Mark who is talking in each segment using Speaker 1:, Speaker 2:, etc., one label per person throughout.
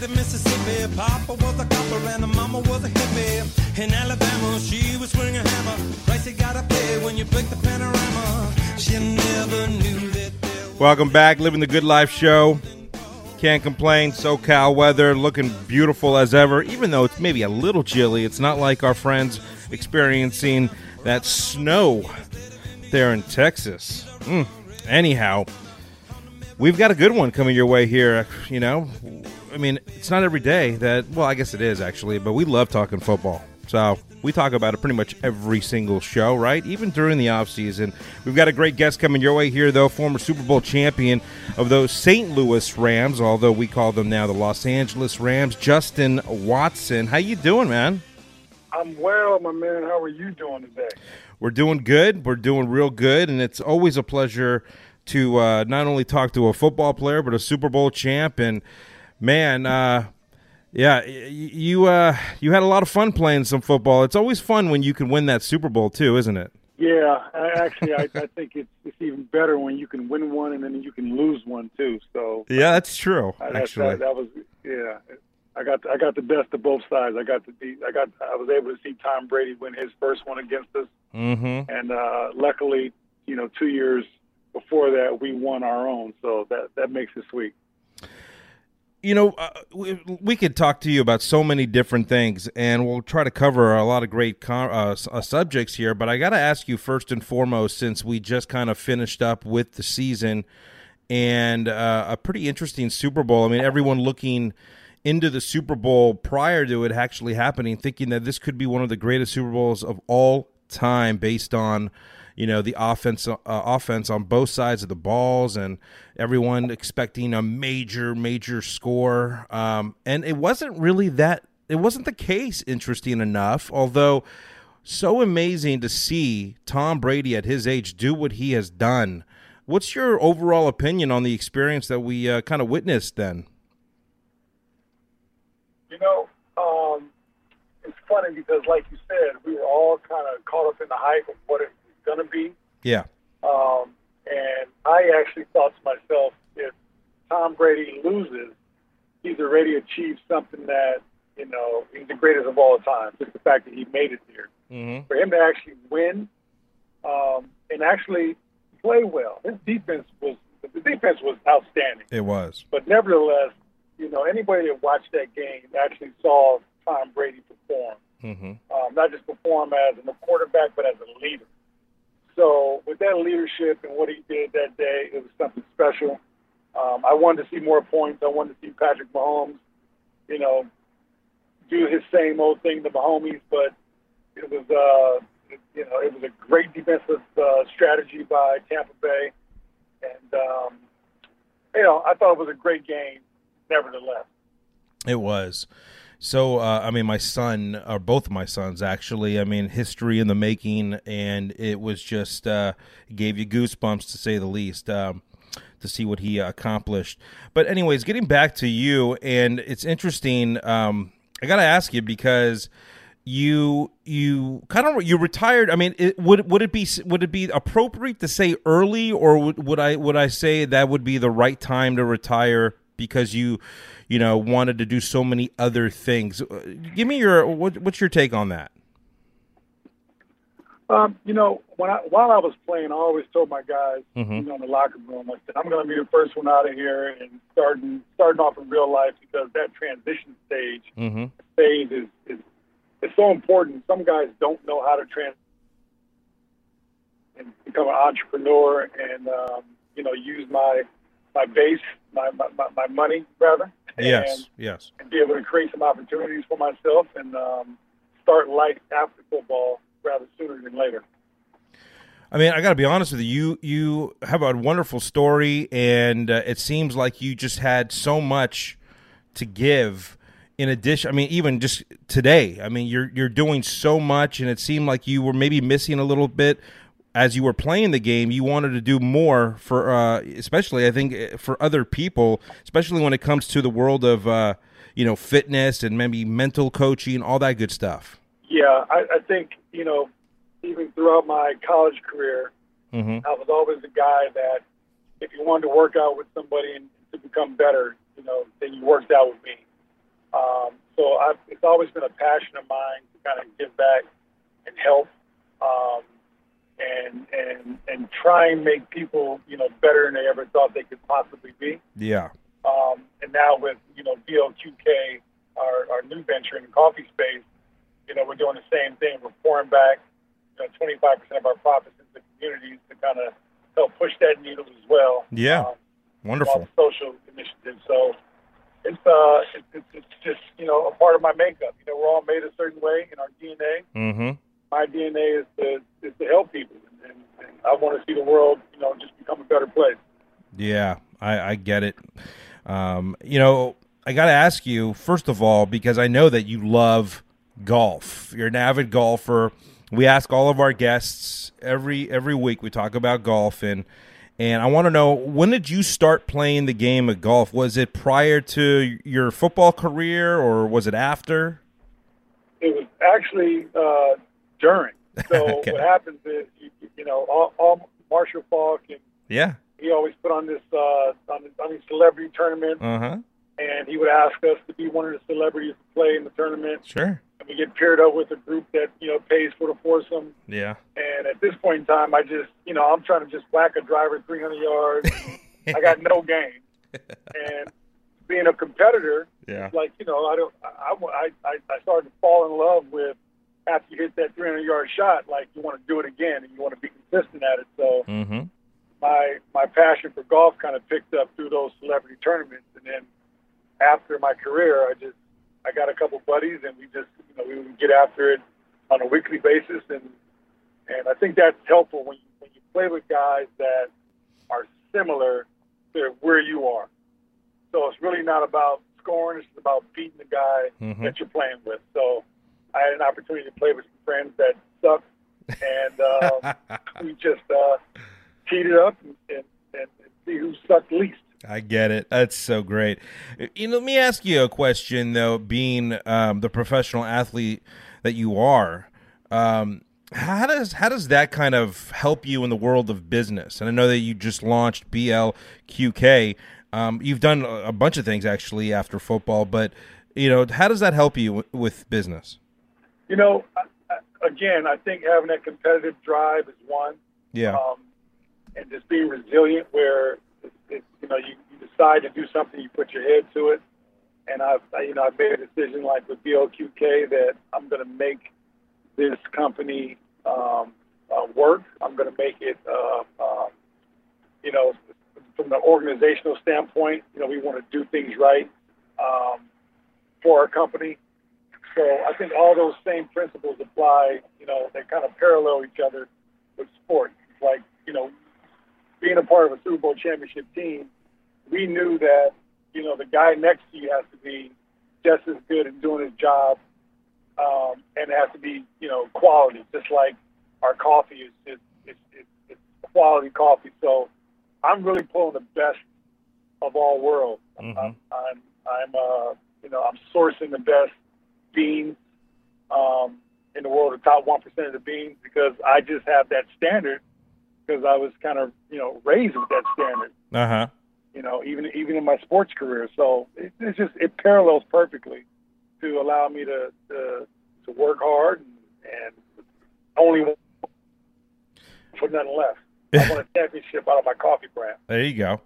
Speaker 1: state of Mississippi. Papa was a copper and mama was a hippie. In Alabama, she was swinging a hammer. Price you gotta pay when you the panorama. She never knew that.
Speaker 2: Welcome back, Living the Good Life show. Can't complain. SoCal weather looking beautiful as ever, even though it's maybe a little chilly. It's not like our friends experiencing that snow there in Texas. Mm. Anyhow, we've got a good one coming your way here. You know, I mean, it's not every day that, well, I guess it is actually, but we love talking football. So we talk about it pretty much every single show, right? Even during the offseason. We've got a great guest coming your way here, though, former Super Bowl champion of those St. Louis Rams, although we call them now the Los Angeles Rams, Justin Watson. How you doing, man?
Speaker 3: I'm well, my man. How are you doing today?
Speaker 2: We're doing good. We're doing real good, and it's always a pleasure to uh, not only talk to a football player but a Super Bowl champ. And man, uh, yeah, you uh, you had a lot of fun playing some football. It's always fun when you can win that Super Bowl too, isn't it?
Speaker 3: Yeah, actually, I, I think it's it's even better when you can win one and then you can lose one too. So
Speaker 2: yeah, that's true.
Speaker 3: Actually, that, that was yeah. I got I got the best of both sides. I got to be I got I was able to see Tom Brady win his first one against us,
Speaker 2: mm-hmm.
Speaker 3: and uh, luckily, you know, two years before that, we won our own. So that that makes it sweet
Speaker 2: you know, uh, we, we, could talk to you about so many different things, and we'll try to cover a lot of great con- uh, uh, subjects here. But I got to ask you first and foremost, since we just kind of finished up with the season and uh, a pretty interesting Super Bowl. I mean, everyone looking into the Super Bowl prior to it actually happening, thinking that this could be one of the greatest Super Bowls of all time, based on you know the offense uh, offense on both sides of the balls and everyone expecting a major major score. Um, and it wasn't really that it wasn't the case interesting enough although so amazing to see Tom Brady at his age do what he has done. What's your overall opinion on the experience that we uh, kind of witnessed then?
Speaker 3: You know um, it's funny because like you said we were all kind of caught up in the hype of what it going to be.
Speaker 2: Yeah.
Speaker 3: Um, and I actually thought to myself, if Tom Brady loses, he's already achieved something that, you know, he's the greatest of all time. Just the fact that he made it here.
Speaker 2: Mm-hmm.
Speaker 3: For him to actually win um, and actually play well, his defense was the defense was outstanding.
Speaker 2: It was.
Speaker 3: But nevertheless, you know, anybody that watched that game actually saw Tom Brady perform.
Speaker 2: Mm-hmm.
Speaker 3: Um, not just perform as a quarterback, but as a leader. So with that leadership and what he did that day, it was something special. Um, I wanted to see more points. I wanted to see Patrick Mahomes, you know, do his same old thing to Mahomes, but it was, uh, you know, it was a great defensive uh, strategy by Tampa Bay, and um, you know, I thought it was a great game, nevertheless.
Speaker 2: It was. So, uh, I mean, my son, or both of my sons, actually, I mean, history in the making, and it was just uh, gave you goosebumps to say the least. Um, to see what he accomplished. But anyways, getting back to you, and it's interesting. Um, I got to ask you because you you kind of you retired. I mean, it, would would it be would it be appropriate to say early, or would, would I would I say that would be the right time to retire because you you know, wanted to do so many other things. Uh, give me your what, what's your take on that?
Speaker 3: Um, you know, when I, while I was playing, I always told my guys,
Speaker 2: mm-hmm.
Speaker 3: you know, in the locker room, I said, I'm going to be the first one out of here and starting starting off in real life because that transition stage
Speaker 2: mm-hmm.
Speaker 3: phase is, is is so important. Some guys don't know how to trans and become an entrepreneur and um, you know use my my base, my my, my money rather,
Speaker 2: Yes,
Speaker 3: and,
Speaker 2: yes.
Speaker 3: And be able to create some opportunities for myself and um, start life after football rather sooner than later.
Speaker 2: I mean, I got to be honest with you. You you have a wonderful story, and uh, it seems like you just had so much to give. In addition, I mean, even just today, I mean, you're you're doing so much, and it seemed like you were maybe missing a little bit as you were playing the game, you wanted to do more for, uh, especially I think eh, for other people, especially when it comes to the world of, uh, you know, fitness and maybe mental coaching, all that good stuff.
Speaker 3: Yeah, I, I think you know, even throughout my college career,
Speaker 2: mm-hmm.
Speaker 3: I was always the guy that if you wanted to work out with somebody and to become better, you know, then you worked out with me. Um, so I've, it's always been a passion of mine to kind of give back and help, um, and and and try and make people you know better than they ever thought they could possibly be.
Speaker 2: Yeah.
Speaker 3: Um, and now with you know BLQK, our, our new venture in the coffee space, you know we're doing the same thing. We're pouring back you know 25% of our profits into the communities to kind of help push that needle as well.
Speaker 2: Yeah.
Speaker 3: Um,
Speaker 2: Wonderful.
Speaker 3: social initiatives. So it's uh it's, it's, it's just you know a part of my makeup. You know we're all made a certain way in our DNA.
Speaker 2: Mm-hmm.
Speaker 3: My DNA is to is to help people, and, and I want to see the world you know just become a better place.
Speaker 2: Yeah, I, I get it. Um, you know, I got to ask you first of all because I know that you love golf. You're an avid golfer. We ask all of our guests every every week. We talk about golf and and I want to know when did you start playing the game of golf? Was it prior to your football career or was it after?
Speaker 3: It was actually uh, during. So
Speaker 2: Okay.
Speaker 3: what happens is you, you know all, all Marshall Falk and
Speaker 2: Yeah.
Speaker 3: he always put on this uh, on, this- on these celebrity tournaments,
Speaker 2: Uh huh.
Speaker 3: and he would ask us to be one of the celebrities to play in the tournament.
Speaker 2: Sure.
Speaker 3: And we get paired up with a group that you know pays for the foursome.
Speaker 2: Yeah.
Speaker 3: And at this point in time, I just you know I'm trying to just whack a driver 300 yards. I got no game, and being a competitor,
Speaker 2: Yeah.
Speaker 3: like you know I don't I, I I I started to fall in love with after you hit that 300 yard shot, like you want to do it again and you want to be consistent at it. So
Speaker 2: Mm-hmm.
Speaker 3: my my passion for golf kind of picked up through those celebrity tournaments, and then after my career, I just I got a couple buddies, and we just you know we would get after it on a weekly basis, and and I think that's helpful when you when you play with guys that are similar to where you are. So it's really not about scoring; it's about beating the guy
Speaker 2: Mhm.
Speaker 3: that you're playing with. So I had an opportunity to play with some friends that suck, and uh, we just uh, teed it up and, and, and see who sucked least.
Speaker 2: I get it. That's so great. You know, let me ask you a question though. Being um, the professional athlete that you are, um, how does how does that kind of help you in the world of business? And I know that you just launched BLQK. Um, you've done a a bunch of things actually after football, but you know, how does that help you w- with business?
Speaker 3: You know, again, I think having that competitive drive is one,
Speaker 2: Yeah.
Speaker 3: um, and just being resilient. Where it, it, you know you, you decide to do something, you put your head to it. And I've I, you know I've made a decision like with BLQK that I'm going to make this company um, uh, work. I'm going to make it, uh, uh, you know, from the organizational standpoint. You know, we want to do things right um, for our company. So I think all those same principles apply. You know, they kind of parallel each other with sport. Like you know, being a part of a Super Bowl championship team, we knew that you know the guy next to you has to be just as good at doing his job, um, and it has to be you know quality, just like our coffee is is, is, is, is quality coffee. So I'm really pulling the best of all worlds.
Speaker 2: Mhm.
Speaker 3: I'm I'm, I'm uh, you know I'm sourcing the best beans um, in the world, the top one percent of the beans, because I just have that standard because I was kind of you know raised with that standard.
Speaker 2: Uh huh.
Speaker 3: You know, even even in my sports career, so it, it's just it parallels perfectly to allow me to to, to work hard and, and only for nothing left. I want a championship out of my coffee brand.
Speaker 2: There you go.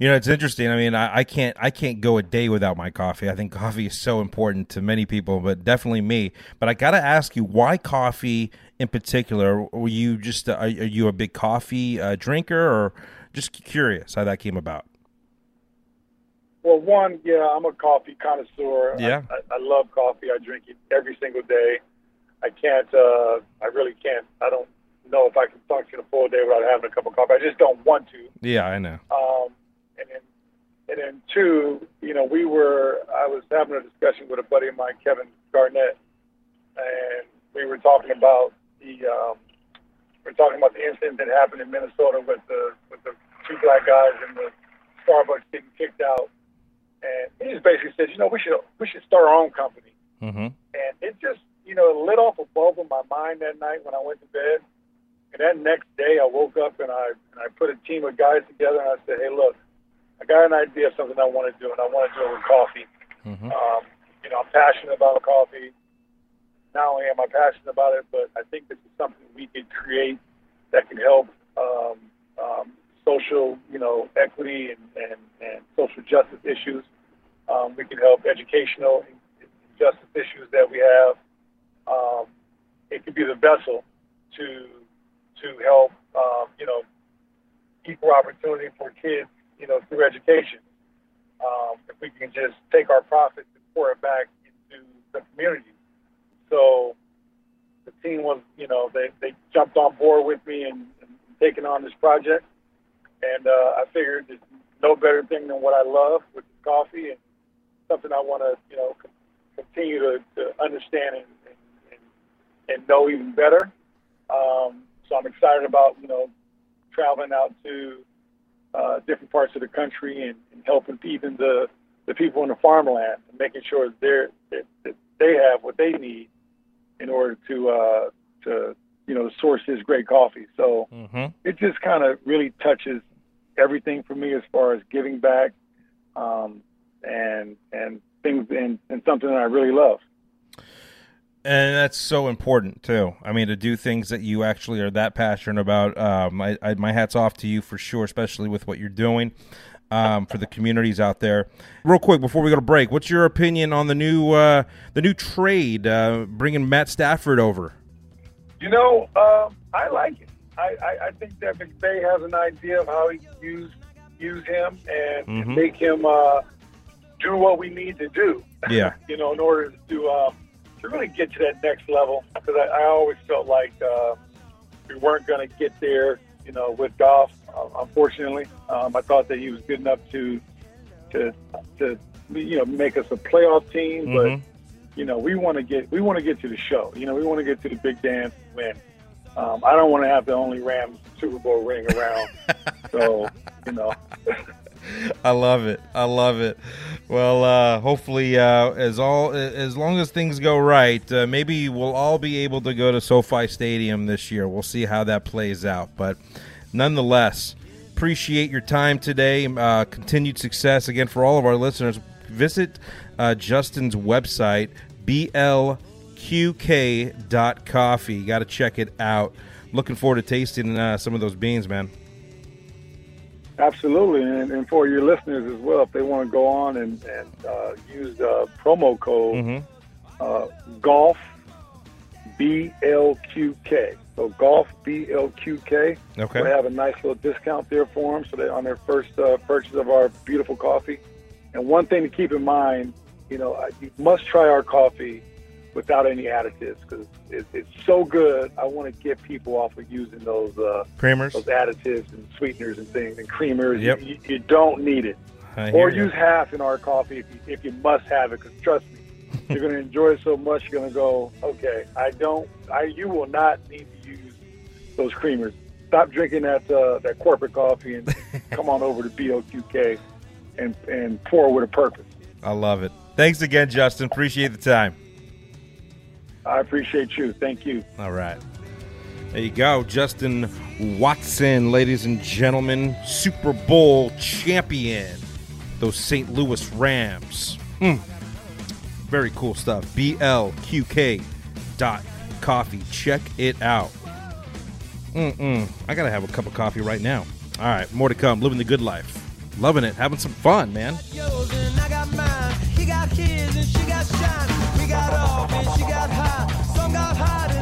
Speaker 2: You know, it's interesting. I mean, I, I can't I can't go a day without my coffee. I think coffee is so important to many people, but definitely me. But I got to ask you, why coffee in particular? Were you just uh, are, are you a big coffee uh, drinker, or just curious how that came about?
Speaker 3: Well, one, yeah, I'm a coffee connoisseur. I-
Speaker 2: Yeah.
Speaker 3: I, I, love coffee. I drink it every single day. I can't. Uh, I really can't. I don't know if I can function a full day without having a cup of coffee. I just don't want to.
Speaker 2: Yeah, I know.
Speaker 3: Um, and then, and then two, you know, we were. I was having a discussion with a buddy of mine, Kevin Garnett, and we were talking about the. Um, we are talking about the incident that happened in Minnesota with the with the two black guys in the Starbucks getting kicked out, and he just basically said, you know, we should we should start our own company.
Speaker 2: Mm-hmm.
Speaker 3: And it just, you know, it lit off a bulb in my mind that night when I went to bed. And that next day, I woke up and I and I put a team of guys together and I said, hey, look, I got an idea of something I want to do, and I want to do it with coffee.
Speaker 2: Mm-hmm.
Speaker 3: Um, you know, I'm passionate about coffee. Not only am I passionate about it, but I think this is something we can create that can help um, um, social, you know, equity and, and, and social justice issues. Um, we can help educational justice issues that we have. Um, it could be the vessel to to help, um, you know, equal opportunity for kids, you know, through education. Um, if we can just take our profits and pour it back into the community. So the team was, you know, they, they jumped on board with me and, and taking on this project. And uh, I figured there's no better thing than what I love, which is coffee, and something I want to, you know, continue to, to understand and, and, and know even better. Um, so I'm excited about, you know, traveling out to uh, different parts of the country and, and helping even the, the people in the farmland and making sure that, they're, that, that they have what they need in order to, uh, to you know, source this great coffee. So mm-hmm. it just kind of really touches everything for me as far as giving back um, and and things and, and something that I really love.
Speaker 2: And that's so important too. I mean, to do things that you actually are that passionate about. Um, I, I, my hat's off to you for sure, especially with what you're doing um, for the communities out there. Real quick before we go to break, what's your opinion on the new uh, the new trade uh, bringing Matt Stafford over?
Speaker 3: You know, um, I like it. I, I, I, think that McVay has an idea of how he can use use him and, mm-hmm. make him uh, do what we need to do.
Speaker 2: Yeah.
Speaker 3: you know, in order to um, to really get to that next level. Because I, I always felt like uh, we weren't going to get there. You know, with Goff, uh, unfortunately, um, I thought that he was good enough to to to you know make us a playoff team, mm-hmm. but you know we want to get we want to get to the show. You know, we want to get to the big dance and win. Um, I don't want to have the only Rams Super Bowl ring around. so, you know.
Speaker 2: I love it. I love it. Well, uh, hopefully, uh, as all as long as things go right, uh, maybe we'll all be able to go to SoFi Stadium this year. We'll see how that plays out. But nonetheless, appreciate your time today. Uh, continued success again for all of our listeners. Visit uh, Justin's website, blqk.coffee. Got to check it out. Looking forward to tasting uh, some of those beans, man.
Speaker 3: Absolutely, and, and, for your listeners as well, if they want to go on and, and uh, use the promo code mm-hmm. uh, Golf BLQK. So Golf BLQK.
Speaker 2: Okay.
Speaker 3: We have a nice little discount there for them, so they on their first uh, purchase of our beautiful coffee. And one thing to keep in mind, you know, you must try our coffee without any additives because it, it's so good. I want to get people off of using those uh,
Speaker 2: creamers,
Speaker 3: those additives and sweeteners and things and creamers.
Speaker 2: Yep.
Speaker 3: You, you don't need it. Or use half in our coffee if you, if you must have it. Because trust me, you're going to enjoy it so much. You're going to go, okay, I don't. I you will not need to use those creamers. Stop drinking that uh, that corporate coffee and come on over to BOQK and and pour with a purpose.
Speaker 2: I love it. Thanks again, Justin. Appreciate the time.
Speaker 3: I appreciate you. Thank you.
Speaker 2: All right. There you go. Justin Watson, ladies and gentlemen, Super Bowl champion. Those St. Louis Rams. Mm. Very cool stuff. BLQK dot coffee. Check it out. Mm-mm. I got to have a cup of coffee right now. All right. More to come. Living the good life. Loving it. Having some fun, man got off and she got high. Some got high.